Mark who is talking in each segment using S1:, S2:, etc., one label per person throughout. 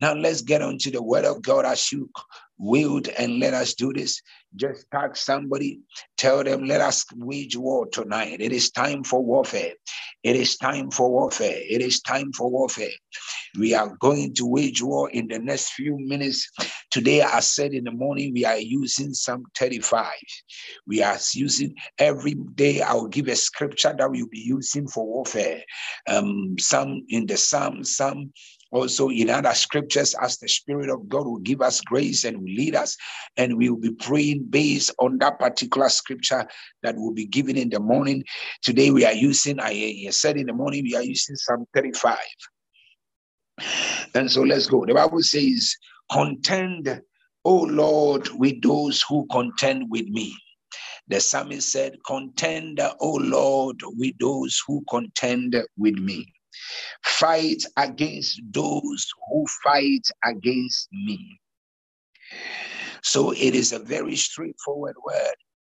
S1: Now let's get on to the word of God as you willed and let us do this. Just tag somebody, tell them, let us wage war tonight. It is time for warfare. It is time for warfare. It is time for warfare. We are going to wage war in the next few minutes. Today, I said in the morning, we are using Psalm 35. We are using every day, I'll give a scripture that we'll be using for warfare. Um, some in the Psalm, some also in other scriptures as the Spirit of God will give us grace and will lead us. And we will be praying based on that particular scripture that will be given in the morning. Today we are using, I said in the morning, we are using Psalm 35. And so let's go. The Bible says, Contend, O Lord, with those who contend with me. The psalmist said, Contend, O Lord, with those who contend with me. Fight against those who fight against me. So it is a very straightforward word.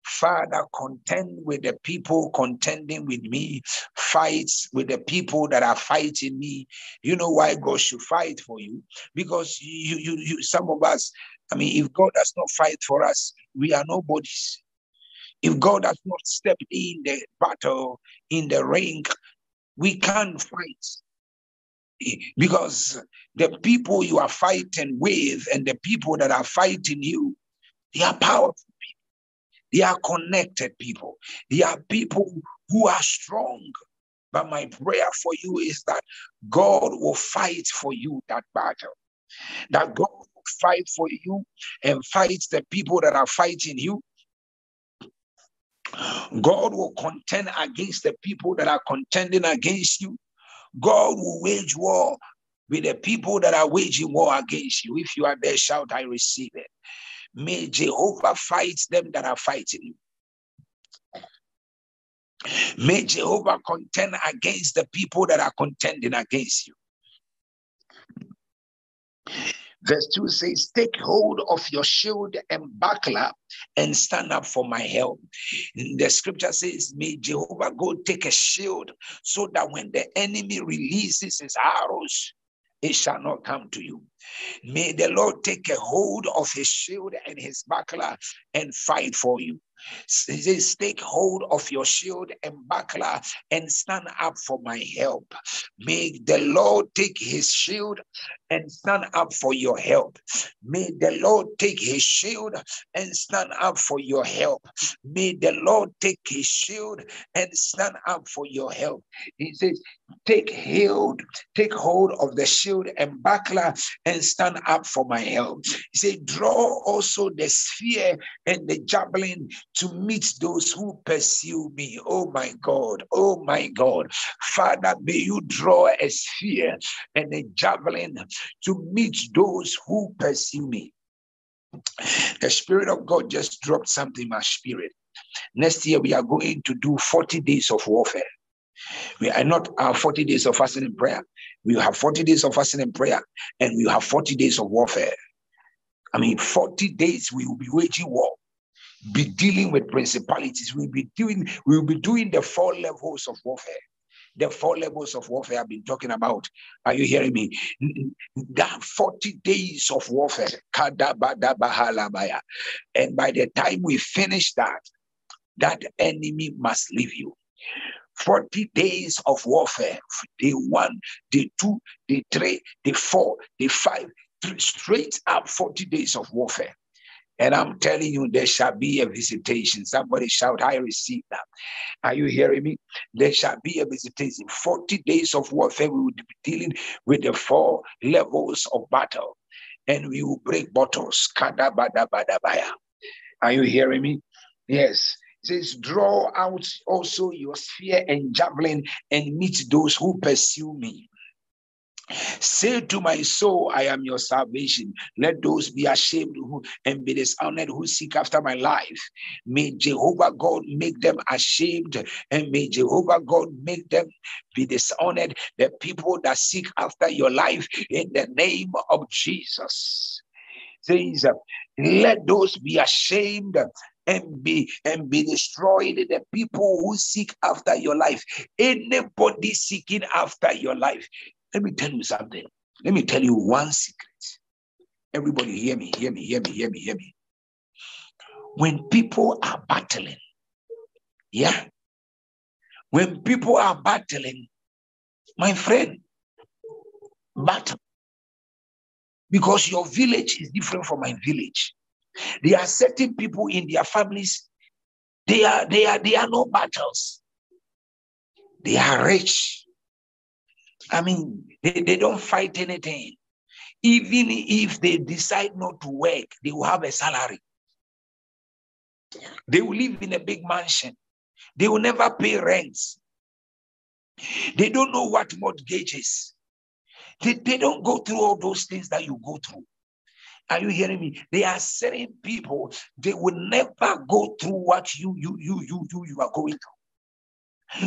S1: Father, contend with the people contending with me, fights with the people that are fighting me. You know why God should fight for you? Because you, you, you, some of us, I mean, if God does not fight for us, we are nobodies. If God does not step in the battle, in the ring, we can't fight because the people you are fighting with and the people that are fighting you, they are powerful people. They are connected people. They are people who are strong. But my prayer for you is that God will fight for you that battle. That God will fight for you and fight the people that are fighting you God will contend against the people that are contending against you. God will wage war with the people that are waging war against you. If you are there, shout, I receive it. May Jehovah fight them that are fighting you. May Jehovah contend against the people that are contending against you. Verse 2 says, Take hold of your shield and buckler and stand up for my help. The scripture says, May Jehovah God take a shield so that when the enemy releases his arrows, it shall not come to you. May the Lord take a hold of his shield and his buckler and fight for you. He says, Take hold of your shield and buckler and stand up for my help. May the Lord take his shield and stand up for your help. May the Lord take his shield and stand up for your help. May the Lord take his shield and stand up for your help. He says, Take hold, take hold of the shield and buckler and stand up for my help. He said, Draw also the spear and the javelin to meet those who pursue me. Oh my God, oh my God. Father, may you draw a spear and a javelin to meet those who pursue me. The Spirit of God just dropped something in my spirit. Next year, we are going to do 40 days of warfare. We are not our 40 days of fasting and prayer. We have 40 days of fasting and prayer, and we have 40 days of warfare. I mean, 40 days we will be waging war, be dealing with principalities. We'll be doing, we'll be doing the four levels of warfare. The four levels of warfare I've been talking about. Are you hearing me? That 40 days of warfare. And by the time we finish that, that enemy must leave you. 40 days of warfare. Day one, day two, day three, day four, day five, three, straight up 40 days of warfare. And I'm telling you, there shall be a visitation. Somebody shout, I receive that. Are you hearing me? There shall be a visitation. 40 days of warfare, we will be dealing with the four levels of battle. And we will break bottles. Are you hearing me? Yes says, Draw out also your spear and javelin and meet those who pursue me. Say to my soul, I am your salvation. Let those be ashamed who, and be dishonored who seek after my life. May Jehovah God make them ashamed, and may Jehovah God make them be dishonored. The people that seek after your life in the name of Jesus. Says, let those be ashamed and be and be destroyed the people who seek after your life anybody seeking after your life let me tell you something let me tell you one secret Everybody, hear me, hear me, hear me, hear me, hear me. When people are battling, yeah, when people are battling, my friend, battle. Because your village is different from my village. There are certain people in their families, they are they are they are no battles. They are rich. I mean, they, they don't fight anything. Even if they decide not to work, they will have a salary. They will live in a big mansion. They will never pay rents. They don't know what mortgage is. They, they don't go through all those things that you go through. Are you hearing me? They are certain people, they will never go through what you you you you you, you are going through.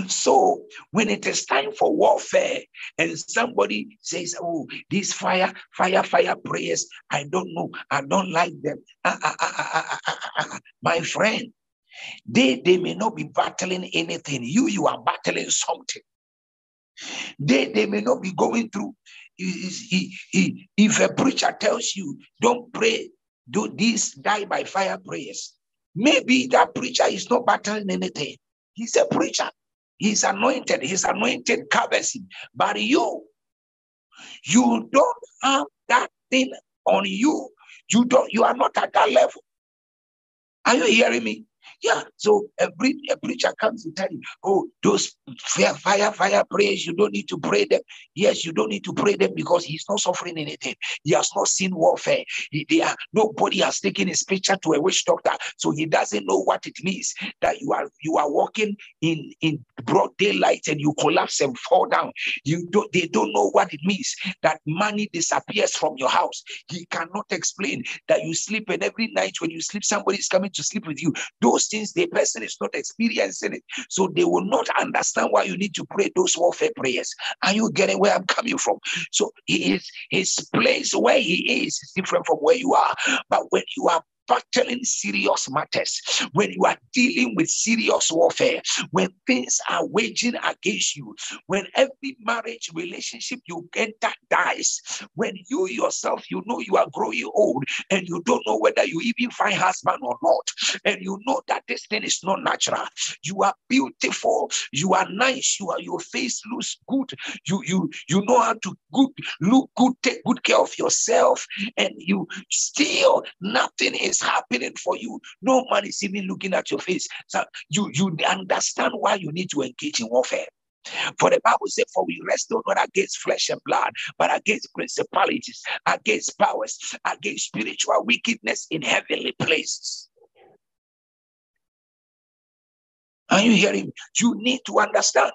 S1: So when it is time for warfare and somebody says, Oh, these fire, fire, fire prayers, I don't know, I don't like them. Ah, ah, ah, My friend, they, they may not be battling anything. You, you are battling something. They, they may not be going through. He, he, if a preacher tells you, don't pray, do this, die by fire prayers, maybe that preacher is not battling anything. He's a preacher. He's anointed. His anointed covers him. But you, you don't have that thing on you. You don't, you are not at that level. Are you hearing me? Yeah. So a, pre- a preacher comes to tell you, oh, those fire, fire, fire prayers, you don't need to pray them. Yes, you don't need to pray them because he's not suffering anything. He has not seen warfare. He, they are, nobody has taken his picture to a witch doctor, so he doesn't know what it means that you are you are walking in in broad daylight and you collapse and fall down. You don't. They don't know what it means that money disappears from your house. He cannot explain that you sleep and every night when you sleep, somebody is coming to sleep with you. Those things the person is not experiencing it. So they will not understand why you need to pray those warfare prayers. Are you getting where I'm coming from? So his, his place where he is is different from where you are. But when you are battling serious matters, when you are dealing with serious warfare, when things are waging against you, when every marriage relationship you enter dies, when you yourself, you know you are growing old and you don't know whether you even find husband or not, and you know that this thing is not natural. You are beautiful, you are nice, you are your face looks good, you you you know how to good look good, take good care of yourself, and you still nothing is is happening for you. No man is even looking at your face. So you, you understand why you need to engage in warfare. For the Bible says, For we wrestle not against flesh and blood, but against principalities, against powers, against spiritual wickedness in heavenly places. Are you hearing? You need to understand.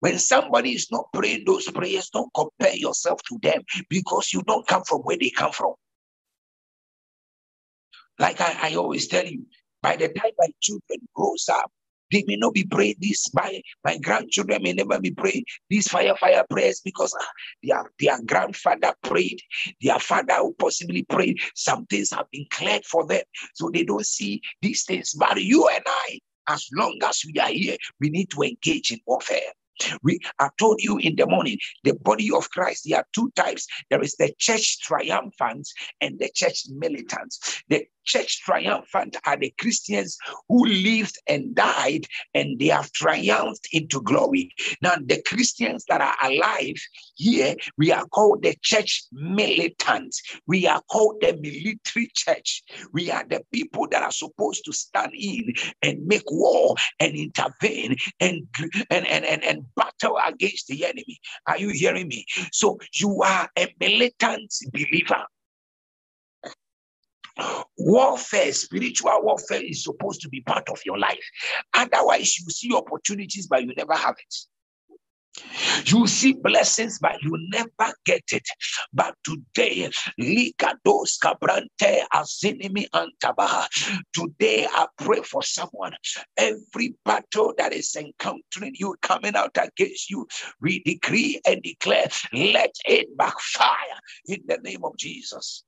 S1: When somebody is not praying those prayers, don't compare yourself to them because you don't come from where they come from. Like I, I always tell you, by the time my children grows up, they may not be praying this. My my grandchildren may never be praying these fire fire prayers because uh, their their grandfather prayed, their father who possibly prayed. Some things have been cleared for them, so they don't see these things. But you and I, as long as we are here, we need to engage in warfare. We I told you in the morning, the body of Christ, there are two types. There is the church triumphant and the church militants. The church triumphant are the Christians who lived and died and they have triumphed into glory. Now, the Christians that are alive here, we are called the church militants. We are called the military church. We are the people that are supposed to stand in and make war and intervene and, and, and, and, and battle against the enemy. Are you hearing me? So you are a militant believer. Warfare, spiritual warfare is supposed to be part of your life. Otherwise, you see opportunities, but you never have it. You see blessings, but you never get it. But today, Likados Cabrante Azinimi Antabaha. Today, I pray for someone. Every battle that is encountering you, coming out against you, we decree and declare, let it backfire in the name of Jesus.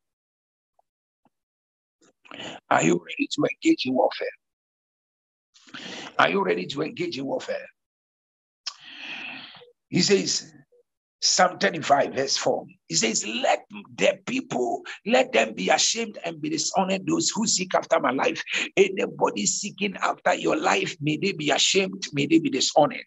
S1: Are you ready to engage in warfare? Are you ready to engage in warfare? He says, Psalm 35, verse 4. He says, Let the people, let them be ashamed and be dishonored, those who seek after my life. Anybody seeking after your life, may they be ashamed, may they be dishonored.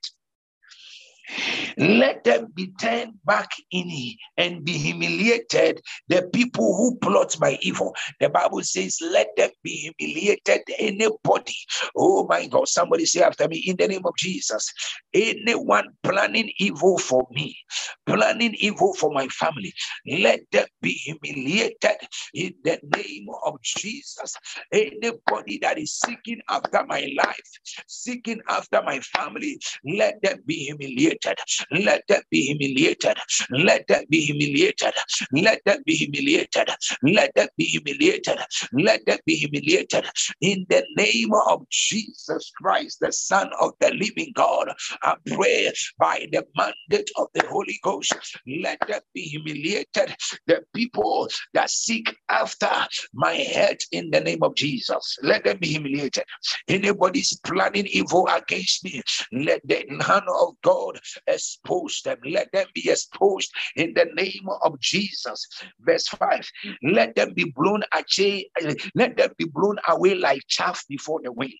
S1: Let them be turned back in and be humiliated. The people who plot my evil. The Bible says, let them be humiliated. Anybody. Oh my God. Somebody say after me, in the name of Jesus. Anyone planning evil for me, planning evil for my family, let them be humiliated in the name of Jesus. Anybody that is seeking after my life, seeking after my family, let them be humiliated humiliated. Let them be humiliated. Let them be humiliated. Let them be humiliated. Let them be humiliated. Let them be humiliated. In the name of Jesus Christ, the Son of the living God, I pray by the mandate of the Holy Ghost, let them be humiliated. The people that seek after my head in the name of Jesus, let them be humiliated. Anybody's planning evil against me, let the hand of God expose them. Let them be exposed in the name of Jesus. Verse 5 Let them be blown away, let them be blown away like chaff before the wind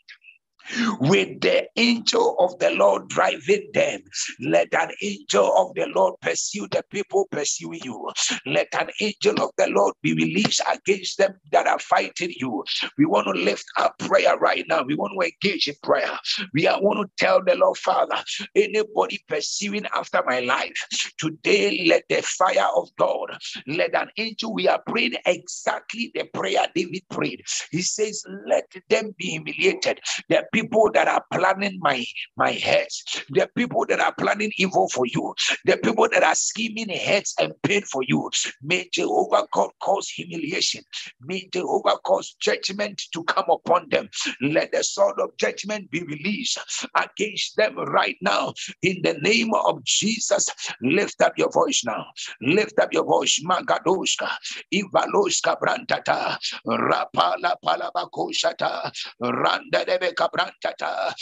S1: with the angel of the Lord driving them. Let an angel of the Lord pursue the people pursuing you. Let an angel of the Lord be released against them that are fighting you. We want to lift up prayer right now. We want to engage in prayer. We want to tell the Lord, Father, anybody pursuing after my life, today let the fire of God, let an angel, we are praying exactly the prayer David prayed. He says, Let them be humiliated. The people that are planning my my heads, the people that are planning evil for you, the people that are scheming heads and pain for you. May Jehovah God cause humiliation. May Jehovah cause judgment to come upon them. Let the sword of judgment be released against them right now in the name of Jesus. Lift up your voice now. Lift up your voice. Magadoshka, Ivaloshka Brantata, Rapala Palabakoshata, Randa Debeka brantata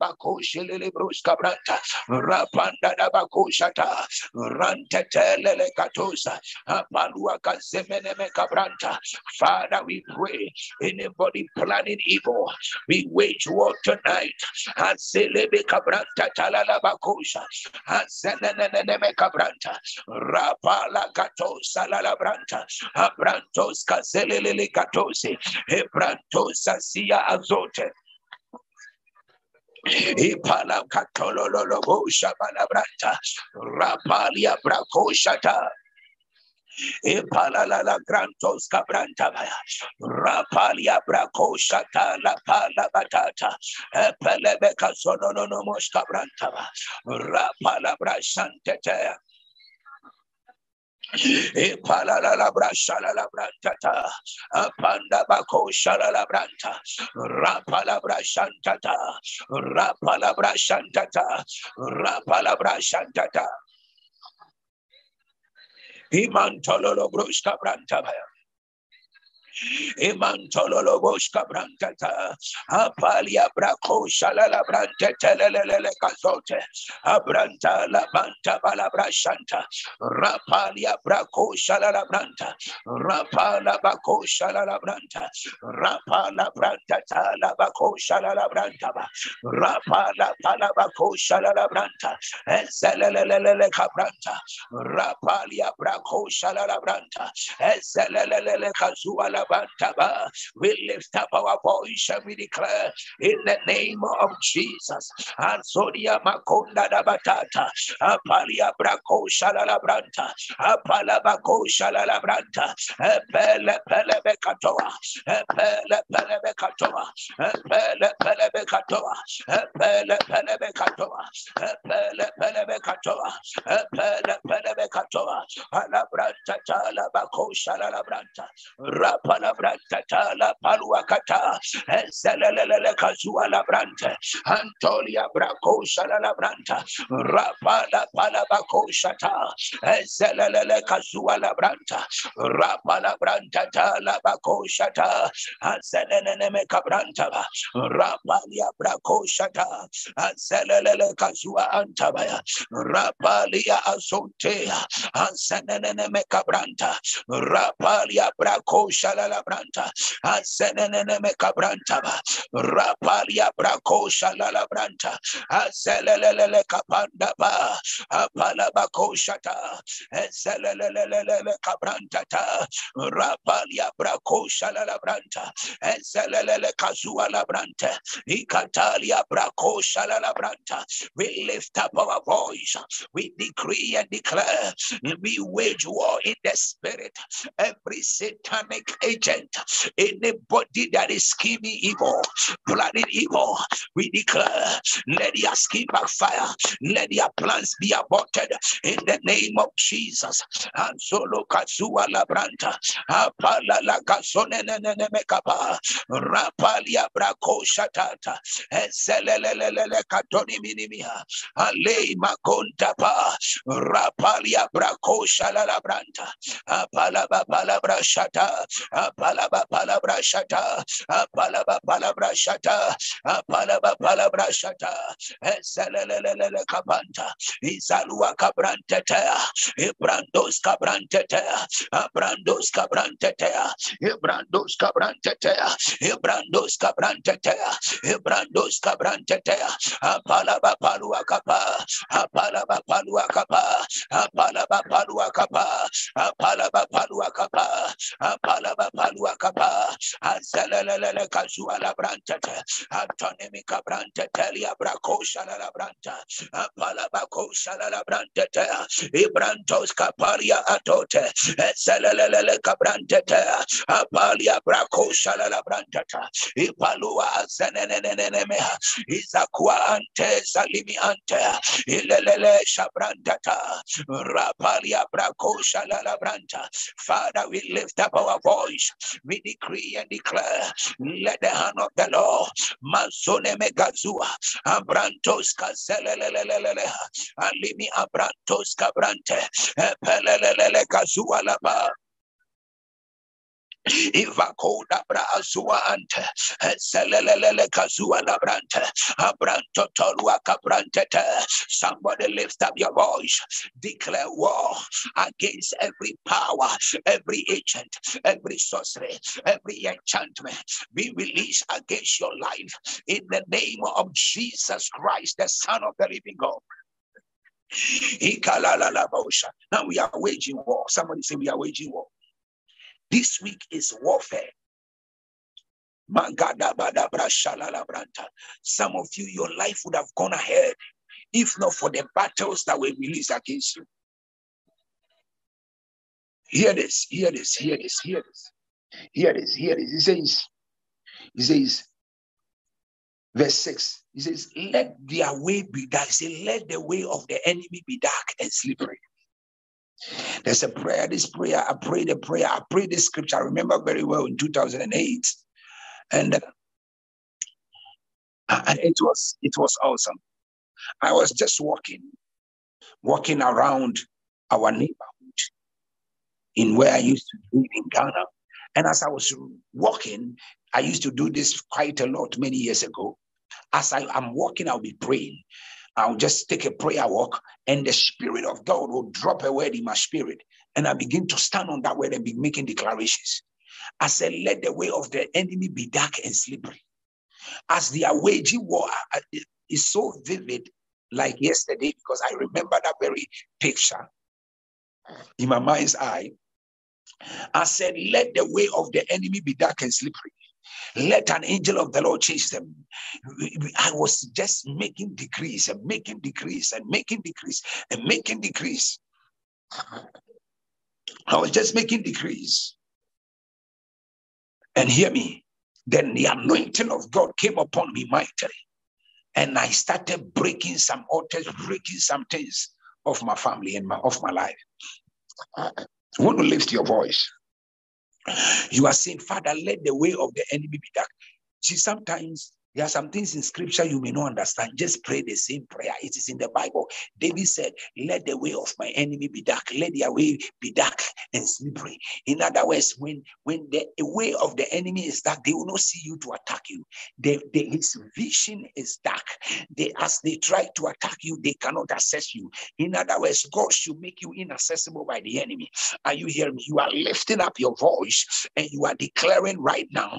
S1: bakoshele bruska branta rapanda da bakoshata rantetelele katosa apalua kazemene kabranta Father we pray anybody planning evil we wage war tonight. Azelebe kabranta talala bakosha azenene kabranta rapala katosa la branta abrantos kazelele katose ebrantosa sia azote Ipala katololo shabala branta. Rapalia brakoshata. Ipalala grantos cabranta baya. Rapalia brakoshata la pala batata. Epelebeka sonono mos cabranta. Rapala brashantete. E Eh, palala la brasha la brantata, apanda bako shala la branta, rapala brashantata, ah, rapala brashantata, rapala brashantata. Imantolo bruska branta baya. Imantololo boshka brantata. Apalia brako shalala brante telelele kazote. Abranta la banta balabra shanta. Rapalia brako shalala branta. Rapala bako shalala branta. Rapala branta tala bako shalala branta. Rapala pala bako shalala branta. Ezelelelele kabranta. Rapalia brako shalala branta. Ezelelelele kazuala we lift up our voice and we declare in the name of Jesus. Ansonia Makonda da Batata, Apalia Braco Shalala Branta, Apala Baco Shalala Branta, Pele Pele Becatoa, Pele Pele Becatoa, Pele Pele Becatoa, Pele Pele Becatoa, Pele Pele Becatoa, Pele Pele Becatoa, Alabranta Tala Baco Shalala Branta, Rapa palabra branta tala paluakata zelelele kazua la branta antolia brako shala la rapala pala bako shata zelelele kazua la branta rapala branta tala bako shata zelelele me rapalia brako shata zelelele kazua antabaya rapalia azontea zelelele me kabranta rapalia brako shala la branta asenene ah, me kabranta rapalia shala la branta aselelele ah, kapanda ba ah, bako shata. Eh, aselelele kabranta ta. Rapalia shala la branta aselelele eh, kazua la branta ikatalia brako shala la branta we lift up our voice. We decree and declare. We wage war in the spirit. Every satanic agent, anybody that is scheming evil, planning evil, we declare, let their scheme backfire, let their plans be aborted in the name of Jesus. And solo kazua labranta, apala rapalia brako shatata, katoni minimia, ale makonta pa, rapalia Shalalabranta, apala palaba palabra shata, palaba palabra shata, palaba palabra shata, eselelelele kabanta, izalua kabrantetea, ibrandos kabrantetea, abrandos kabrantetea, ibrandos kabrantetea, ibrandos kabrantetea, ibrandos kabrantetea, palaba palua kapa, palaba palua kapa, palaba palua kapa, palaba palua kapa, apalaba palua kapa, azelelele kazua la branta, antonimi kabranta telia brakosha la branta, apalaba kosha la branta, ibrantos kaparia atote, ezelelele kabranta, apalia brakosha la branta, ipalua zeneneneneme, izakua ante salimi ante, ilelele shabrantata, rapalia brakosha la branta, Father, we lift up our voice. We decree and declare, let the hand of the Lord, Masone Megazua, Abrantos Caselelelelele, Alimi Abrantos Cabrante, Pelelele Kazua Laba. Ivakoda brazua ante selelele kazua labrante abranto tolua kabrante somebody lift up your voice declare war against every power every agent every sorcery every enchantment be released against your life in the name of Jesus Christ the son of the living God now we are waging war. Somebody say we are waging war. This week is warfare. Some of you, your life would have gone ahead if not for the battles that were released against you. Hear this, hear this, hear this, hear this, hear this, hear this. He says, he says, verse 6, he says, Let their way be dark. He says, Let the way of the enemy be dark and slippery. There's a prayer, this prayer, I prayed a prayer, I prayed this scripture, I remember very well in 2008. And, uh, and it was it was awesome. I was just walking, walking around our neighborhood in where I used to live in Ghana. And as I was walking, I used to do this quite a lot many years ago. As I, am walking, I'll be praying. I'll just take a prayer walk, and the Spirit of God will drop a word in my spirit. And I begin to stand on that word and be making declarations. I said, Let the way of the enemy be dark and slippery. As they are waging war, is so vivid like yesterday because I remember that very picture in my mind's eye. I said, Let the way of the enemy be dark and slippery. Let an angel of the Lord chase them. I was just making decrees and making decrees and making decrees and making decrees. I was just making decrees. And hear me. Then the anointing of God came upon me mightily. And I started breaking some altars, breaking some things of my family and my of my life. I want lift your voice. You are saying, Father, let the way of the enemy be dark. See, sometimes there are some things in scripture you may not understand. Just pray the same prayer. It is in the Bible. David said, Let the way of my enemy be dark. Let their way be dark and slippery. In other words, when, when the way of the enemy is dark, they will not see you to attack you. The, the, his vision is dark. They, as they try to attack you, they cannot access you. In other words, God should make you inaccessible by the enemy. Are you hearing me? You are lifting up your voice and you are declaring right now,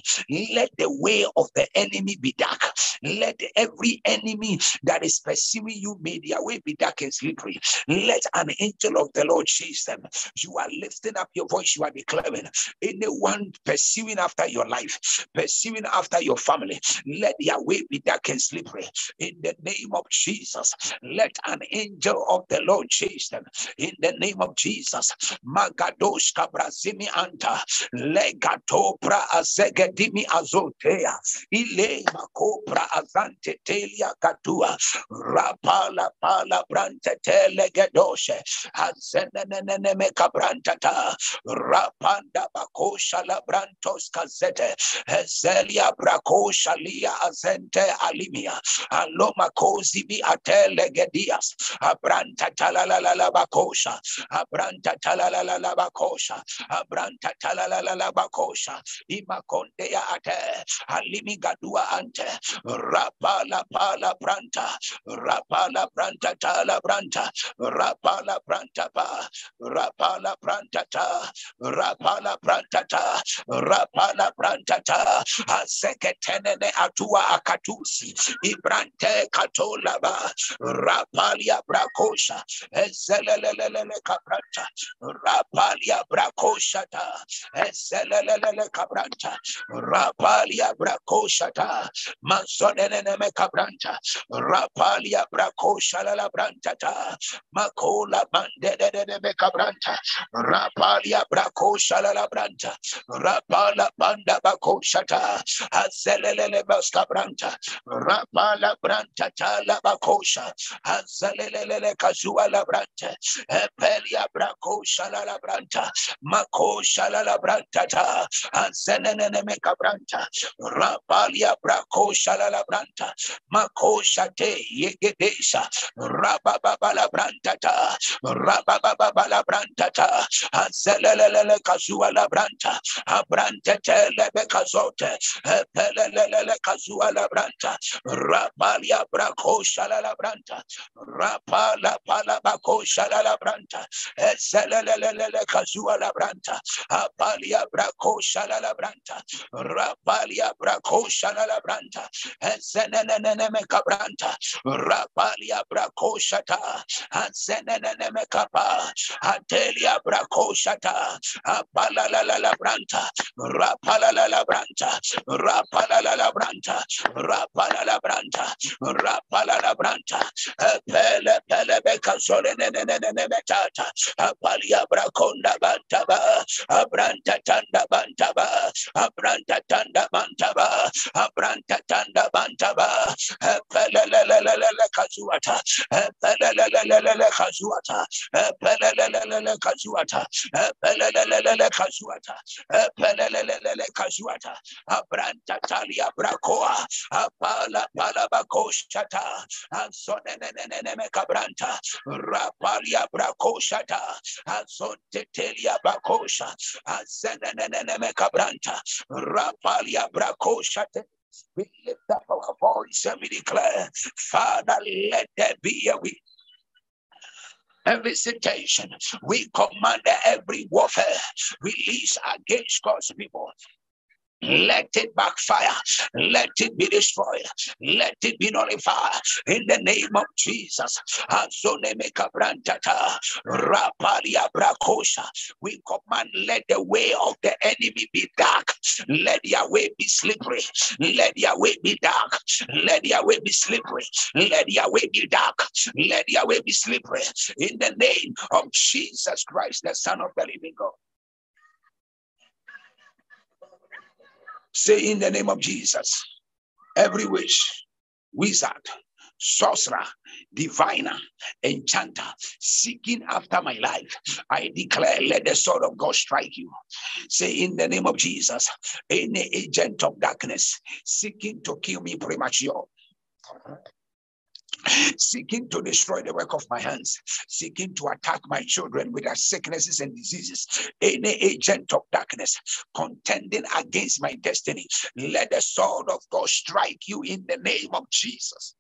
S1: let the way of the enemy be dark dark. Let every enemy that is pursuing you, may their way be dark and slippery. Let an angel of the Lord chase them. You are lifting up your voice, you are declaring anyone pursuing after your life, pursuing after your family, let their way be dark and slippery. In the name of Jesus, let an angel of the Lord chase them. In the name of Jesus, Magadosh Kabrazimi Anta, Legato Pra Azegedimi Azotea, Ile copra azante telia katua. Rapala pala brante tele gedoshe. Azenene me kabranta ta rapanda bakosha la brantos kazete. Ezelia brakosha lia azente alimia. Aloma kozi bi atele gedias. Abranta talala la bakosha. Abranta talala la bakosha. Abranta talala la bakosha imakonde ya ate. Alimi gadua ante rapala pala branta rapala branta tala branta rapala branta pa rapala branta ta rapala branta ta rapala branta ta. Aseketenene atua akatusi ibrante katolaba rapalia brakosha ezelelelele kabranta rapalia brakosha ta ezelelelele kabranta rapalia brakosha ta Masonene cabranta, Rapalia Braco Shalala Brantata, Macola Bandede de Cabranta, Rapalia Braco Shalala Branta, Rapala Banda Baco Shata, Azelele Bascabranta, Rapala Branta Tala Bacosha, Azelele Cazuala Branta, Epelia Braco Shalala Branta, Maco Shalala Brantata, Azenene Cabranta, Rapalia Braco shalala branta makosha te yegedesha rabababala branta ta rabababala branta ta azelelele kazua la branta abranta tele bekazote pelelele kazua la branta rabalia brako shalala branta rapala pala bako shalala branta ezelelele kazua la branta apalia brako shalala branta rabalia brako shalala branta branta zenenene kabranta rapalia brakoshata zenenene kapa atelia brakoshata apala la la la branta rapala la la branta rapala la la branta rapala la branta rapala la branta pele pele beka sole nene nene metata apalia brakonda bantaba abranta tanda bantaba abranta tanda bantaba abranta tanda bantaba pelelelelele kazuata. Pelelelelele kazuata. Pelelelelele kazuata. Pelelelelele kazuata. Pelelelelele kazuata. Abranta talia brakoa. Apala pala bakoshata. Ansonenenene kabranta. Rapalia brakoshata. Ansontetelia bakosha. Azenenenene kabranta. Rapalia brakoshate we lift up our voice and we declare, Father, let there be a week a visitation. We command every warfare release against God's people. Let it backfire. Let it be destroyed. Let it be nullified in the name of Jesus. We command, let the way of the enemy be dark. Let their way be slippery. Let their way be dark. Let their way be slippery. Let their way be dark. Let their way be slippery. In the name of Jesus Christ, the Son of the living God. Say in the name of Jesus, every witch, wizard, sorcerer, diviner, enchanter, seeking after my life. I declare, let the sword of God strike you. Say, in the name of Jesus, any agent of darkness seeking to kill me premature seeking to destroy the work of my hands, seeking to attack my children with their sicknesses and diseases. Any agent of darkness contending against my destiny, let the sword of God strike you in the name of Jesus.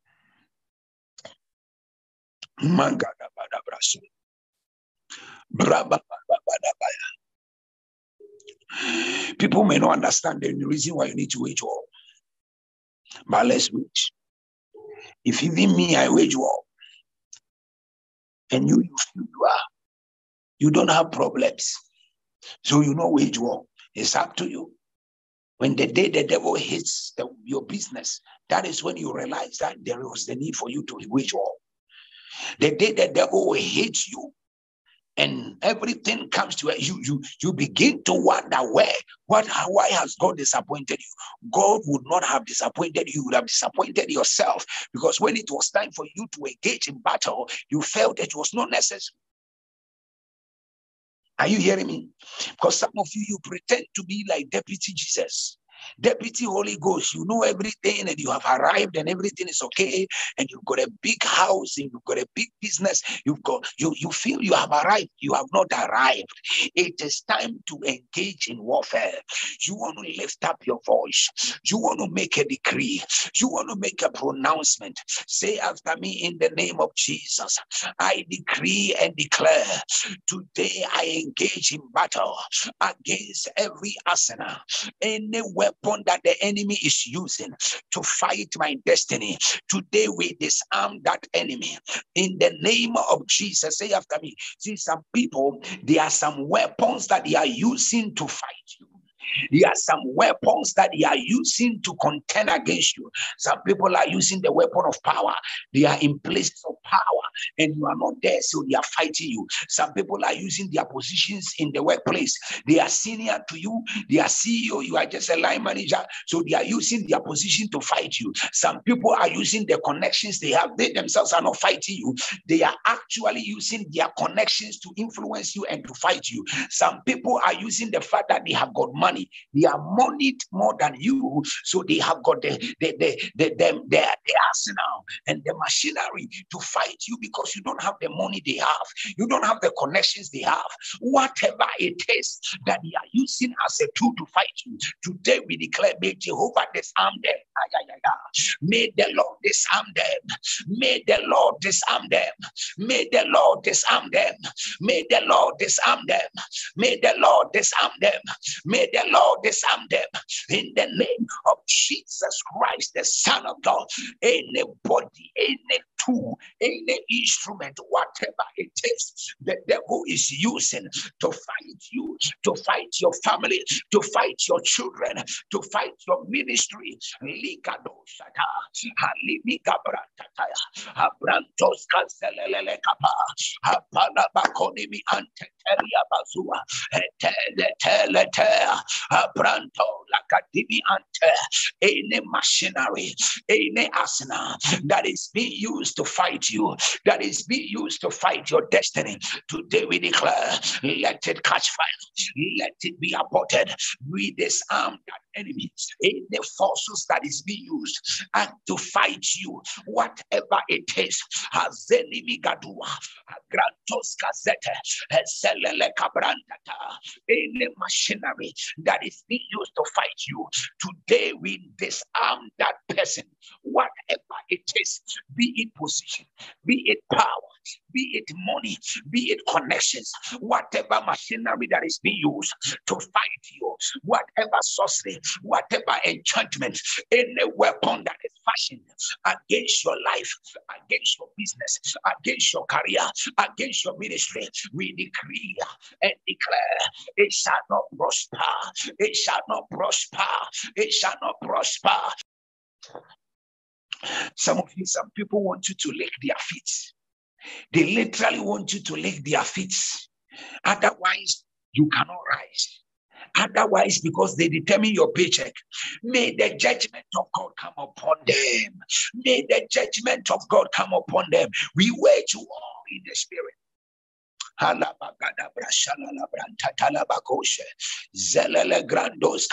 S1: People may not understand the reason why you need to wage war, but let's wage. If even me, I wage war, and you, you feel you are, you don't have problems. So you know wage war. It's up to you. When the day the devil hits the, your business, that is when you realize that there was the need for you to wage war. The day the devil hits you, and everything comes to you you you begin to wonder where what why has god disappointed you? God would not have disappointed you, you would have disappointed yourself. Because when it was time for you to engage in battle you felt it was not necessary. Are you hearing me? Because some of you you pretend to be like deputy jesus Deputy Holy Ghost, you know everything and you have arrived and everything is okay. And you've got a big house and you've got a big business. You've got you you feel you have arrived. You have not arrived. It is time to engage in warfare. You want to lift up your voice. You want to make a decree. You want to make a pronouncement. Say after me in the name of Jesus. I decree and declare today I engage in battle against every arsenal, any weapon weapon that the enemy is using to fight my destiny. Today we disarm that enemy in the name of Jesus. Say after me. See, some people, there are some weapons that they are using to fight you. There are some weapons that they are using to contend against you. Some people are using the weapon of power. They are in places of power and you are not there, so they are fighting you. Some people are using their positions in the workplace. They are senior to you, they are CEO, you are just a line manager, so they are using their position to fight you. Some people are using the connections they have. They themselves are not fighting you, they are actually using their connections to influence you and to fight you. Some people are using the fact that they have got money They are moneyed more than you. So they have got the the the the, the, the, the arsenal and the machinery to fight you because you don't have the money they have. You don't have the connections they have. Whatever it is that they are using as a tool to fight you. Today we declare, may Jehovah disarm them. May the Lord disarm them. May the Lord disarm them. May the Lord disarm them. May the Lord disarm them. May the Lord disarm them. May the Lord disarm them in the name of Jesus Christ, the Son of God. Anybody, any tool, any instrument, whatever it is, the devil is using to fight you, to fight your family, to fight your children, to fight your ministry. Abrantos Abranto lakadimi ante. Any machinery, any arsenal that is being used to fight you, that is being used to fight your destiny. Today we declare, let it catch fire, let it be aborted. We disarm that enemy, any forces that is being used and to fight you, whatever it is. Hazenimi gadua, grantos kazete, selele any machinery that is being used to fight you. Today we disarm that person, whatever it is, be it position, be it power, be it money, be it connections, whatever machinery that is being used to fight you, whatever sorcery, whatever enchantment, any weapon that is fashioned against your life, against your business, against your career, against your ministry, we decree and declare it shall not prosper, it shall not prosper, it shall not prosper. Some of you, some people want you to lick their feet. They literally want you to lick their feet. Otherwise, you cannot rise. Otherwise, because they determine your paycheck, may the judgment of God come upon them. May the judgment of God come upon them. We wage war in the spirit. Zelele grandos.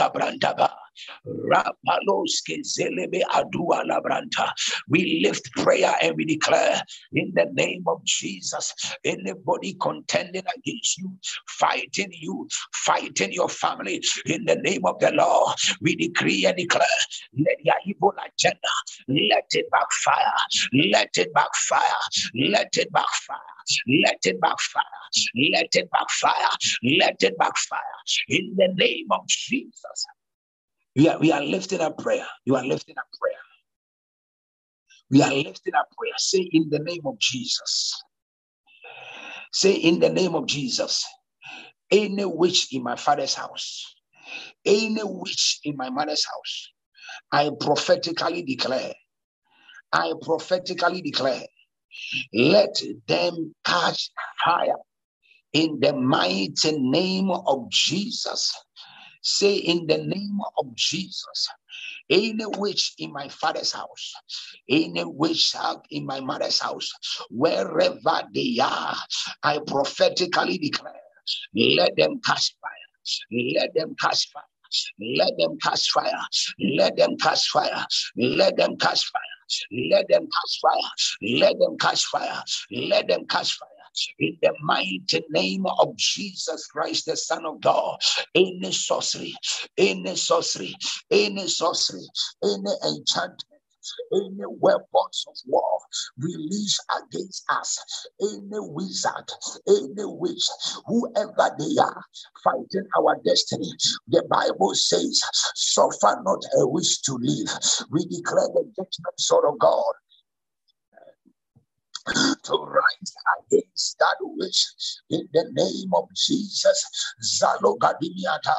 S1: We lift prayer and we declare in the name of Jesus. Anybody contending against you, fighting you, fighting your family, in the name of the Lord, we decree and declare, let your evil agenda, let it backfire, let it backfire, let it backfire. Let it backfire. Let it backfire. Let it backfire. In the name of Jesus. We are, we are lifting up prayer. You are lifting up prayer. We are lifting up prayer. Say in the name of Jesus. Say in the name of Jesus. Any witch in my father's house, any witch in my mother's house, I prophetically declare, I prophetically declare let them catch fire in the mighty name of Jesus. Say, in the name of Jesus, any witch in my father's house, any witch in my mother's house, wherever they are, I prophetically declare, let them catch fire. Let them catch fire. Let them catch fire. Let them catch fire. Let them catch fire. Let them catch fire. Let them catch fire. Let them catch fire. In the mighty name of Jesus Christ, the Son of God, any sorcery, any sorcery, any sorcery, any enchantment any weapons of war released against us, any wizard, any witch, whoever they are fighting our destiny. The Bible says, suffer not a wish to live. We declare the judgment sword of God to rise against that wish in the name of Jesus. Zalogadimiata.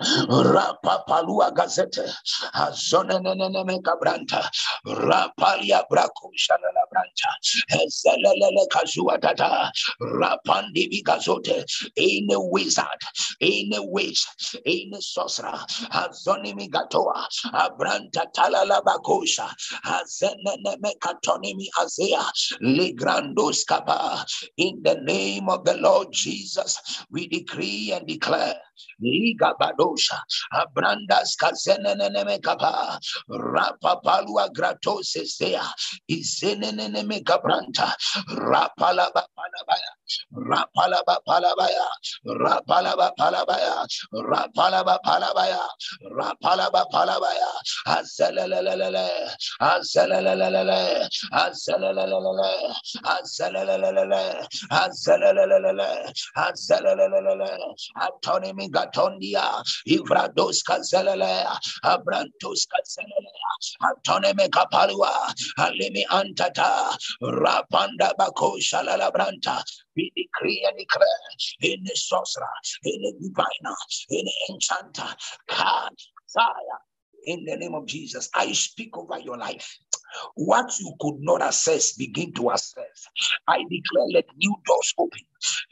S1: Rapapalua gazete azonenenene kabranta. Rapalia la branta. Ezelele kazua tata. Rapandi bigazote. In a wizard in a witch in a sorcerer. Azonimi gatoa abranta talala bakosha. Azeneneme katonimi azea. Ligrandos kaba in the name of the Lord Jesus we decree and declare. Liga badosha. Abrandas kazeneneme kapa. Rapapalua gratoses there. Izeneneme kabranta. Rapalaba palabaya. Rapalaba palabaya. Rapalaba palabaya. Rapalaba palabaya. Rapalaba palabaya. Azelelelele. Azelelelele. Azelelelele. Azelelelele. Azelelelele. Azelelelele. Antonimi Gatondia, Ivrados Kazelele, Abrantos Kazelele, Antonime Kapalua, Alimi Antata, Rapanda Bako Shalala Branta. We decree and declare in the sorcerer, in the diviner, in the enchanter, God, fire. In the name of Jesus, I speak over your life. What you could not access, begin to access. I declare, let new doors open.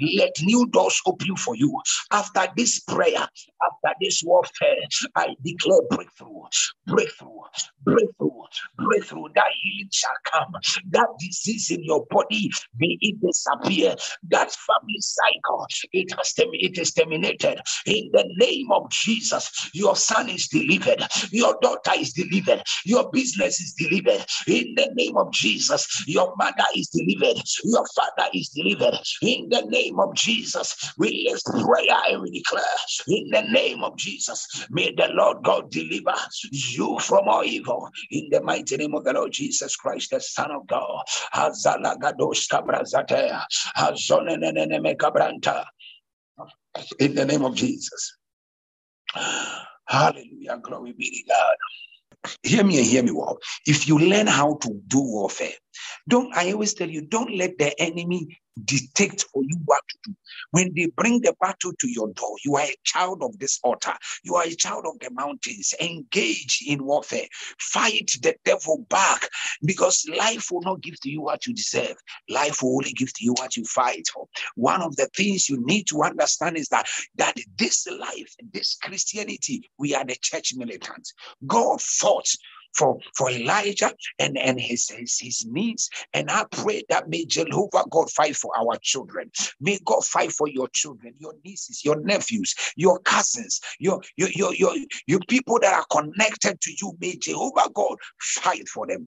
S1: Let new doors open for you. After this prayer, after this warfare, I declare breakthrough, breakthrough, breakthrough, breakthrough. That healing shall come. That disease in your body, may it disappear. That family cycle, it has it is terminated. In the name of Jesus, your son is delivered, your daughter is delivered, your business is delivered. In the name of Jesus, your mother is delivered, your father is delivered. In the name of Jesus, we lift prayer and we declare, in the name of Jesus, may the Lord God deliver you from all evil. In the mighty name of the Lord Jesus Christ, the Son of God. In the name of Jesus. Hallelujah. Glory be to God hear me and hear me well. If you learn how to do warfare, don't I always tell you, don't let the enemy dictate for you what to do. When they bring the battle to your door, you are a child of this altar. You are a child of the mountains. Engage in warfare. Fight the devil back because life will not give to you what you deserve. Life will only give to you what you fight for. One of the things you need to understand is that that this life, this Christianity, we are the church militants. God fought for, for Elijah and, and his, his, his needs. And I pray that may Jehovah God fight for our children. May God fight for your children, your nieces, your nephews, your cousins, your, your, your, your, your people that are connected to you. May Jehovah God fight for them.